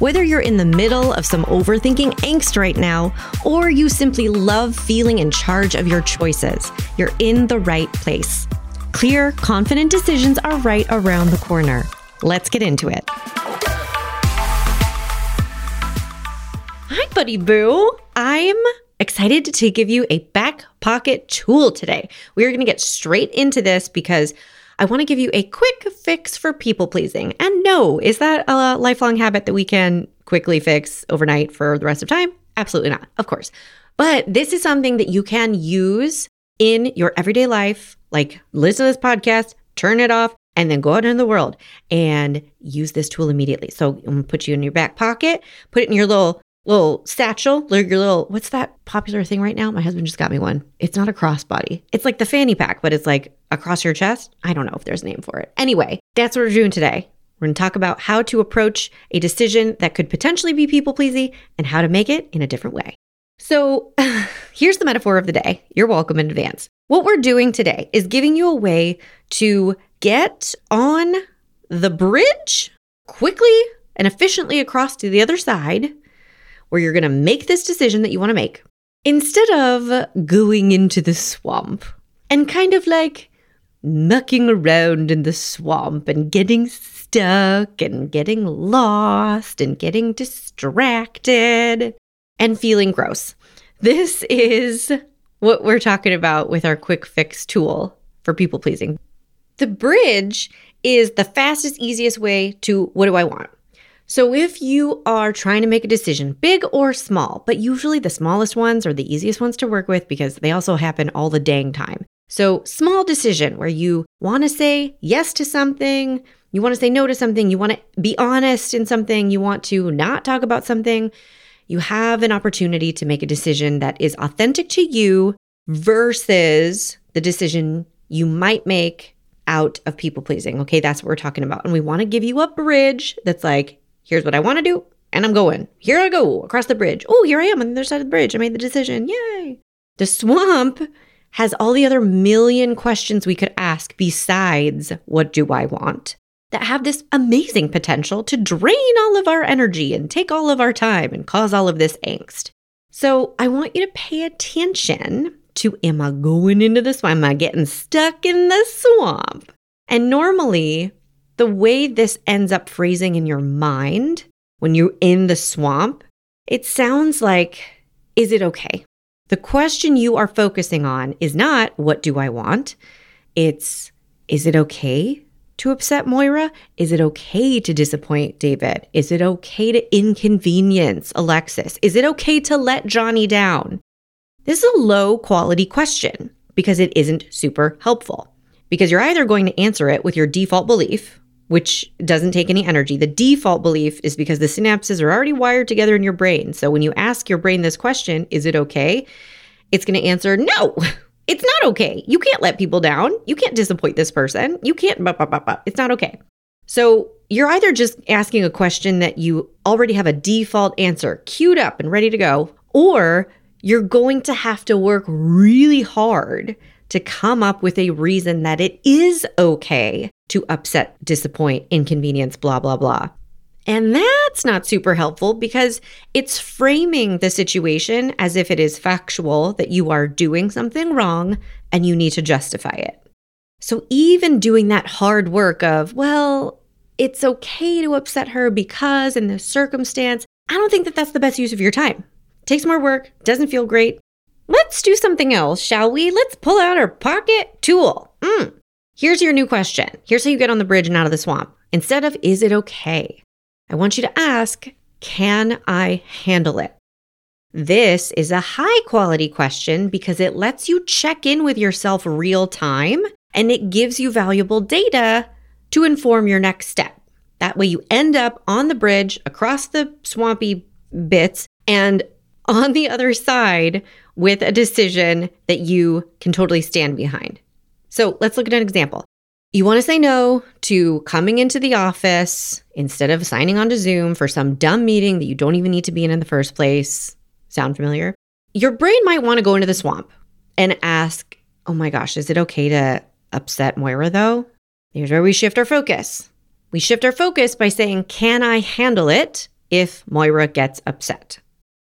Whether you're in the middle of some overthinking angst right now, or you simply love feeling in charge of your choices, you're in the right place. Clear, confident decisions are right around the corner. Let's get into it. Hi, Buddy Boo. I'm excited to give you a back pocket tool today. We are going to get straight into this because I want to give you a quick fix for people pleasing. And no, is that a lifelong habit that we can quickly fix overnight for the rest of time? Absolutely not, of course. But this is something that you can use in your everyday life, like listen to this podcast, turn it off, and then go out into the world and use this tool immediately. So I'm gonna put you in your back pocket, put it in your little little satchel, your little what's that popular thing right now? My husband just got me one. It's not a crossbody. It's like the fanny pack, but it's like across your chest. I don't know if there's a name for it. Anyway, that's what we're doing today. We're going to talk about how to approach a decision that could potentially be people pleasing and how to make it in a different way. So, here's the metaphor of the day. You're welcome in advance. What we're doing today is giving you a way to get on the bridge quickly and efficiently across to the other side where you're going to make this decision that you want to make instead of going into the swamp and kind of like mucking around in the swamp and getting stuck and getting lost and getting distracted and feeling gross. This is what we're talking about with our quick fix tool for people pleasing. The bridge is the fastest, easiest way to what do I want? So, if you are trying to make a decision, big or small, but usually the smallest ones are the easiest ones to work with because they also happen all the dang time. So, small decision where you want to say yes to something, you want to say no to something, you want to be honest in something, you want to not talk about something, you have an opportunity to make a decision that is authentic to you versus the decision you might make out of people pleasing. Okay, that's what we're talking about. And we want to give you a bridge that's like, here's what I want to do, and I'm going. Here I go across the bridge. Oh, here I am on the other side of the bridge. I made the decision. Yay. The swamp has all the other million questions we could ask besides what do I want that have this amazing potential to drain all of our energy and take all of our time and cause all of this angst. So I want you to pay attention to am I going into the swamp? Am I getting stuck in the swamp? And normally, the way this ends up phrasing in your mind when you're in the swamp, it sounds like, is it okay? The question you are focusing on is not, what do I want? It's, is it okay to upset Moira? Is it okay to disappoint David? Is it okay to inconvenience Alexis? Is it okay to let Johnny down? This is a low quality question because it isn't super helpful. Because you're either going to answer it with your default belief, which doesn't take any energy. The default belief is because the synapses are already wired together in your brain. So when you ask your brain this question, is it okay? It's going to answer, no, it's not okay. You can't let people down. You can't disappoint this person. You can't, it's not okay. So you're either just asking a question that you already have a default answer queued up and ready to go, or you're going to have to work really hard to come up with a reason that it is okay to upset, disappoint, inconvenience, blah, blah, blah. And that's not super helpful because it's framing the situation as if it is factual that you are doing something wrong and you need to justify it. So even doing that hard work of, well, it's okay to upset her because in this circumstance, I don't think that that's the best use of your time. It takes more work, doesn't feel great. Let's do something else, shall we? Let's pull out our pocket tool. Mm. Here's your new question. Here's how you get on the bridge and out of the swamp. Instead of, is it okay? I want you to ask, can I handle it? This is a high quality question because it lets you check in with yourself real time and it gives you valuable data to inform your next step. That way, you end up on the bridge across the swampy bits and on the other side with a decision that you can totally stand behind. So let's look at an example. You want to say no to coming into the office instead of signing on to Zoom for some dumb meeting that you don't even need to be in in the first place. Sound familiar? Your brain might want to go into the swamp and ask, Oh my gosh, is it okay to upset Moira though? Here's where we shift our focus. We shift our focus by saying, Can I handle it if Moira gets upset?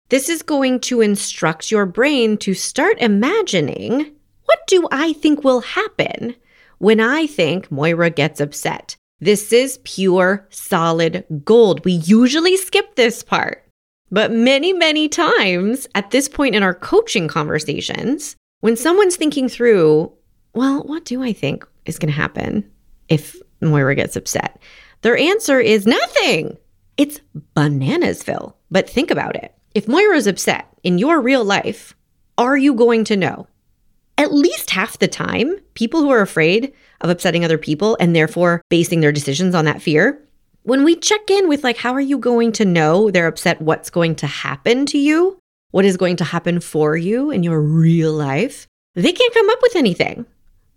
This is going to instruct your brain to start imagining what do I think will happen when I think Moira gets upset? This is pure solid gold. We usually skip this part. But many, many times at this point in our coaching conversations, when someone's thinking through, well, what do I think is going to happen if Moira gets upset? Their answer is nothing. It's bananasville. But think about it. If Moira's upset in your real life, are you going to know? At least half the time, people who are afraid of upsetting other people and therefore basing their decisions on that fear, when we check in with, like, how are you going to know they're upset? What's going to happen to you? What is going to happen for you in your real life? They can't come up with anything.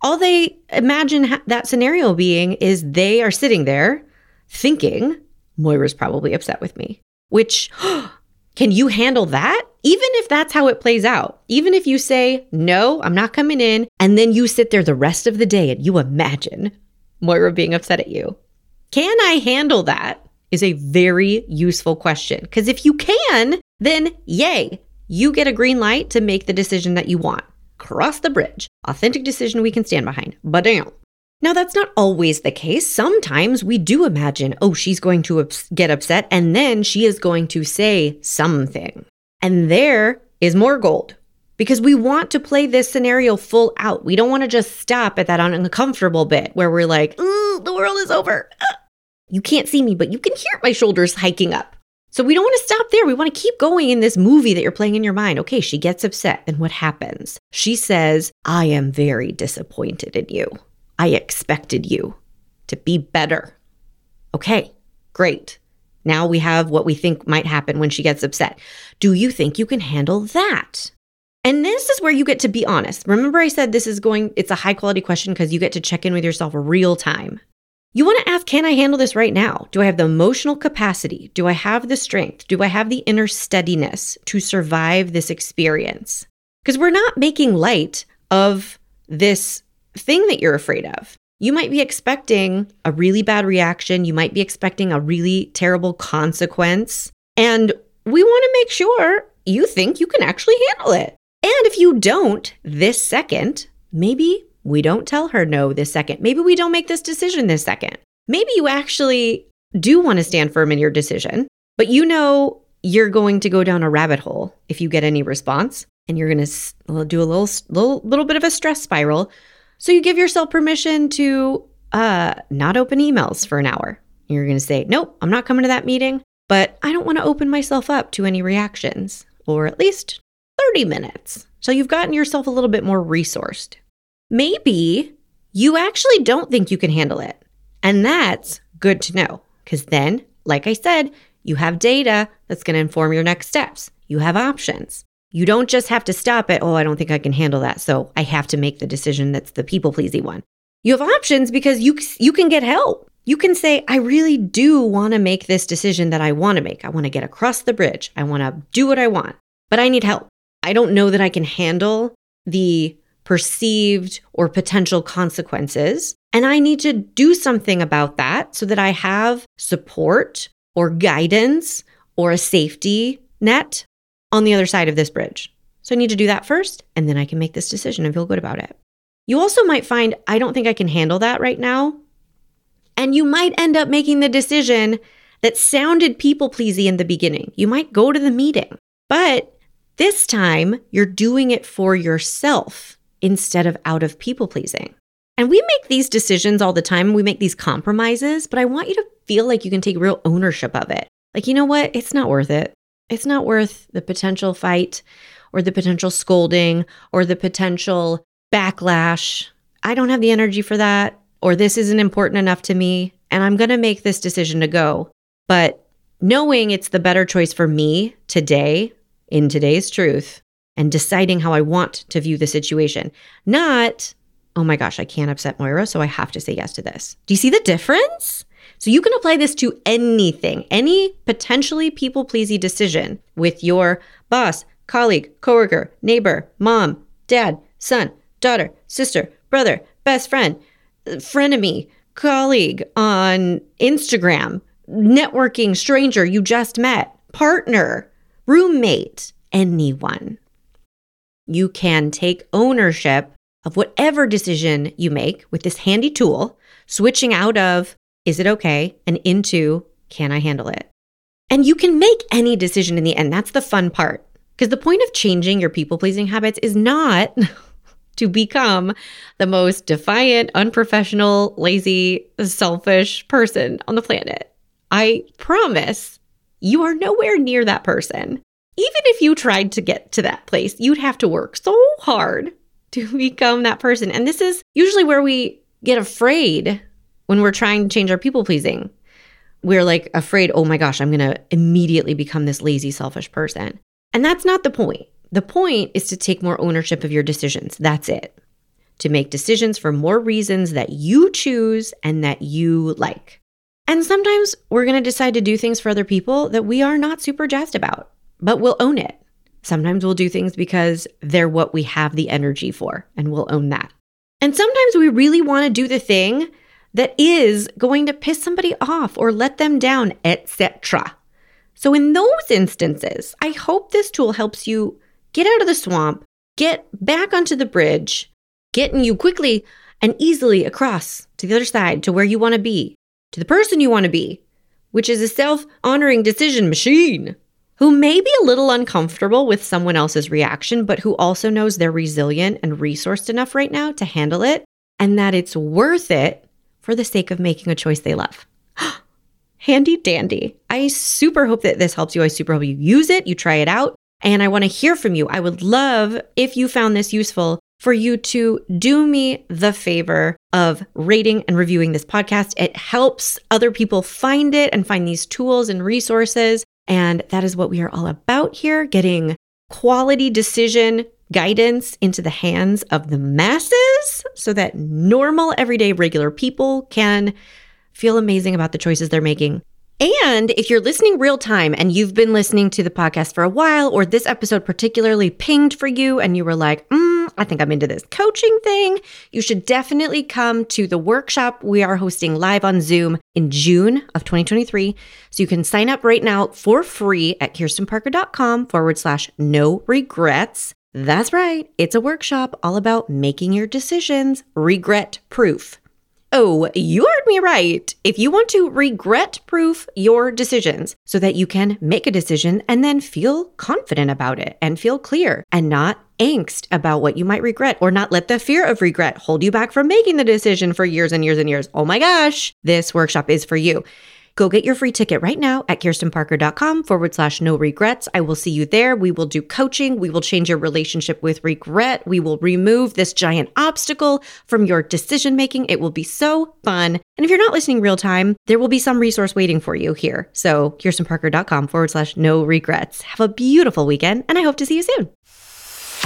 All they imagine ha- that scenario being is they are sitting there thinking, Moira's probably upset with me, which oh, Can you handle that? Even if that's how it plays out, even if you say, no, I'm not coming in, and then you sit there the rest of the day and you imagine Moira being upset at you. Can I handle that? Is a very useful question. Because if you can, then yay, you get a green light to make the decision that you want. Cross the bridge. Authentic decision we can stand behind. But damn. Now, that's not always the case. Sometimes we do imagine, oh, she's going to get upset and then she is going to say something. And there is more gold because we want to play this scenario full out. We don't want to just stop at that uncomfortable bit where we're like, the world is over. Ah. You can't see me, but you can hear my shoulders hiking up. So we don't want to stop there. We want to keep going in this movie that you're playing in your mind. Okay, she gets upset. Then what happens? She says, I am very disappointed in you. I expected you to be better. Okay, great. Now we have what we think might happen when she gets upset. Do you think you can handle that? And this is where you get to be honest. Remember, I said this is going, it's a high quality question because you get to check in with yourself real time. You want to ask, can I handle this right now? Do I have the emotional capacity? Do I have the strength? Do I have the inner steadiness to survive this experience? Because we're not making light of this thing that you're afraid of. You might be expecting a really bad reaction. You might be expecting a really terrible consequence. And we want to make sure you think you can actually handle it. And if you don't this second, maybe we don't tell her no this second. Maybe we don't make this decision this second. Maybe you actually do want to stand firm in your decision, but you know you're going to go down a rabbit hole if you get any response and you're going to do a little, little little bit of a stress spiral so you give yourself permission to uh, not open emails for an hour. You're going to say, nope, I'm not coming to that meeting, but I don't want to open myself up to any reactions, or at least 30 minutes. So you've gotten yourself a little bit more resourced. Maybe you actually don't think you can handle it. And that's good to know because then, like I said, you have data that's going to inform your next steps. You have options. You don't just have to stop at, oh, I don't think I can handle that. So I have to make the decision that's the people pleasing one. You have options because you, you can get help. You can say, I really do want to make this decision that I want to make. I want to get across the bridge. I want to do what I want, but I need help. I don't know that I can handle the perceived or potential consequences. And I need to do something about that so that I have support or guidance or a safety net on the other side of this bridge. So I need to do that first, and then I can make this decision and feel good about it. You also might find, I don't think I can handle that right now. And you might end up making the decision that sounded people pleasing in the beginning. You might go to the meeting, but this time you're doing it for yourself instead of out of people pleasing. And we make these decisions all the time. We make these compromises, but I want you to feel like you can take real ownership of it. Like, you know what? It's not worth it. It's not worth the potential fight or the potential scolding or the potential backlash. I don't have the energy for that, or this isn't important enough to me, and I'm going to make this decision to go. But knowing it's the better choice for me today in today's truth and deciding how I want to view the situation, not, oh my gosh, I can't upset Moira, so I have to say yes to this. Do you see the difference? So you can apply this to anything, any potentially people pleasing decision with your boss, colleague, coworker, neighbor, mom, dad, son, daughter, sister, brother, best friend, frenemy, colleague on Instagram, networking stranger you just met, partner, roommate, anyone. You can take ownership of whatever decision you make with this handy tool, switching out of is it okay and into can I handle it? And you can make any decision in the end. That's the fun part. Because the point of changing your people pleasing habits is not to become the most defiant, unprofessional, lazy, selfish person on the planet. I promise you are nowhere near that person. Even if you tried to get to that place, you'd have to work so hard to become that person. And this is usually where we get afraid when we're trying to change our people pleasing. We're like afraid, oh my gosh, I'm going to immediately become this lazy, selfish person. And that's not the point. The point is to take more ownership of your decisions. That's it. To make decisions for more reasons that you choose and that you like. And sometimes we're going to decide to do things for other people that we are not super jazzed about, but we'll own it. Sometimes we'll do things because they're what we have the energy for, and we'll own that. And sometimes we really want to do the thing that is going to piss somebody off or let them down, etc. So in those instances, I hope this tool helps you get out of the swamp, get back onto the bridge, getting you quickly and easily across to the other side to where you want to be, to the person you want to be, which is a self honoring decision machine who may be a little uncomfortable with someone else's reaction, but who also knows they're resilient and resourced enough right now to handle it and that it's worth it for the sake of making a choice they love. Handy dandy. I super hope that this helps you. I super hope you use it, you try it out, and I want to hear from you. I would love if you found this useful for you to do me the favor of rating and reviewing this podcast. It helps other people find it and find these tools and resources. And that is what we are all about here getting quality decision guidance into the hands of the masses so that normal, everyday, regular people can feel amazing about the choices they're making and if you're listening real time and you've been listening to the podcast for a while, or this episode particularly pinged for you and you were like, mm, I think I'm into this coaching thing, you should definitely come to the workshop we are hosting live on Zoom in June of 2023. So you can sign up right now for free at kirstenparker.com forward slash no regrets. That's right. It's a workshop all about making your decisions regret proof. Oh, you heard me right. If you want to regret proof your decisions so that you can make a decision and then feel confident about it and feel clear and not angst about what you might regret or not let the fear of regret hold you back from making the decision for years and years and years. Oh my gosh, this workshop is for you. Go get your free ticket right now at kirstenparker.com forward slash no regrets. I will see you there. We will do coaching. We will change your relationship with regret. We will remove this giant obstacle from your decision making. It will be so fun. And if you're not listening real time, there will be some resource waiting for you here. So kirstenparker.com forward slash no regrets. Have a beautiful weekend, and I hope to see you soon.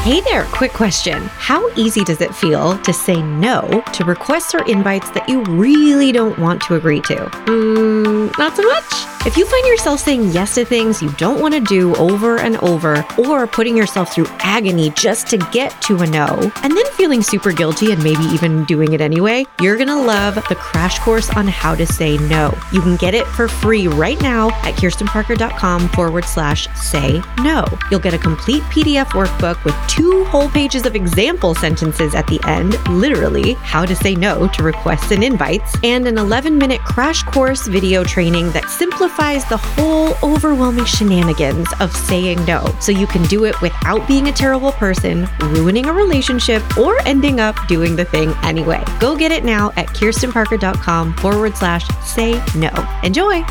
Hey there, quick question. How easy does it feel to say no to requests or invites that you really don't want to agree to? Mm, not so much. If you find yourself saying yes to things you don't want to do over and over, or putting yourself through agony just to get to a no, and then feeling super guilty and maybe even doing it anyway, you're going to love the crash course on how to say no. You can get it for free right now at kirstenparker.com forward slash say no. You'll get a complete PDF workbook with two whole pages of example sentences at the end, literally, how to say no to requests and invites, and an 11 minute crash course video training that simplifies the whole overwhelming shenanigans of saying no so you can do it without being a terrible person, ruining a relationship, or ending up doing the thing anyway. Go get it now at kirstenparker.com forward slash say no. Enjoy!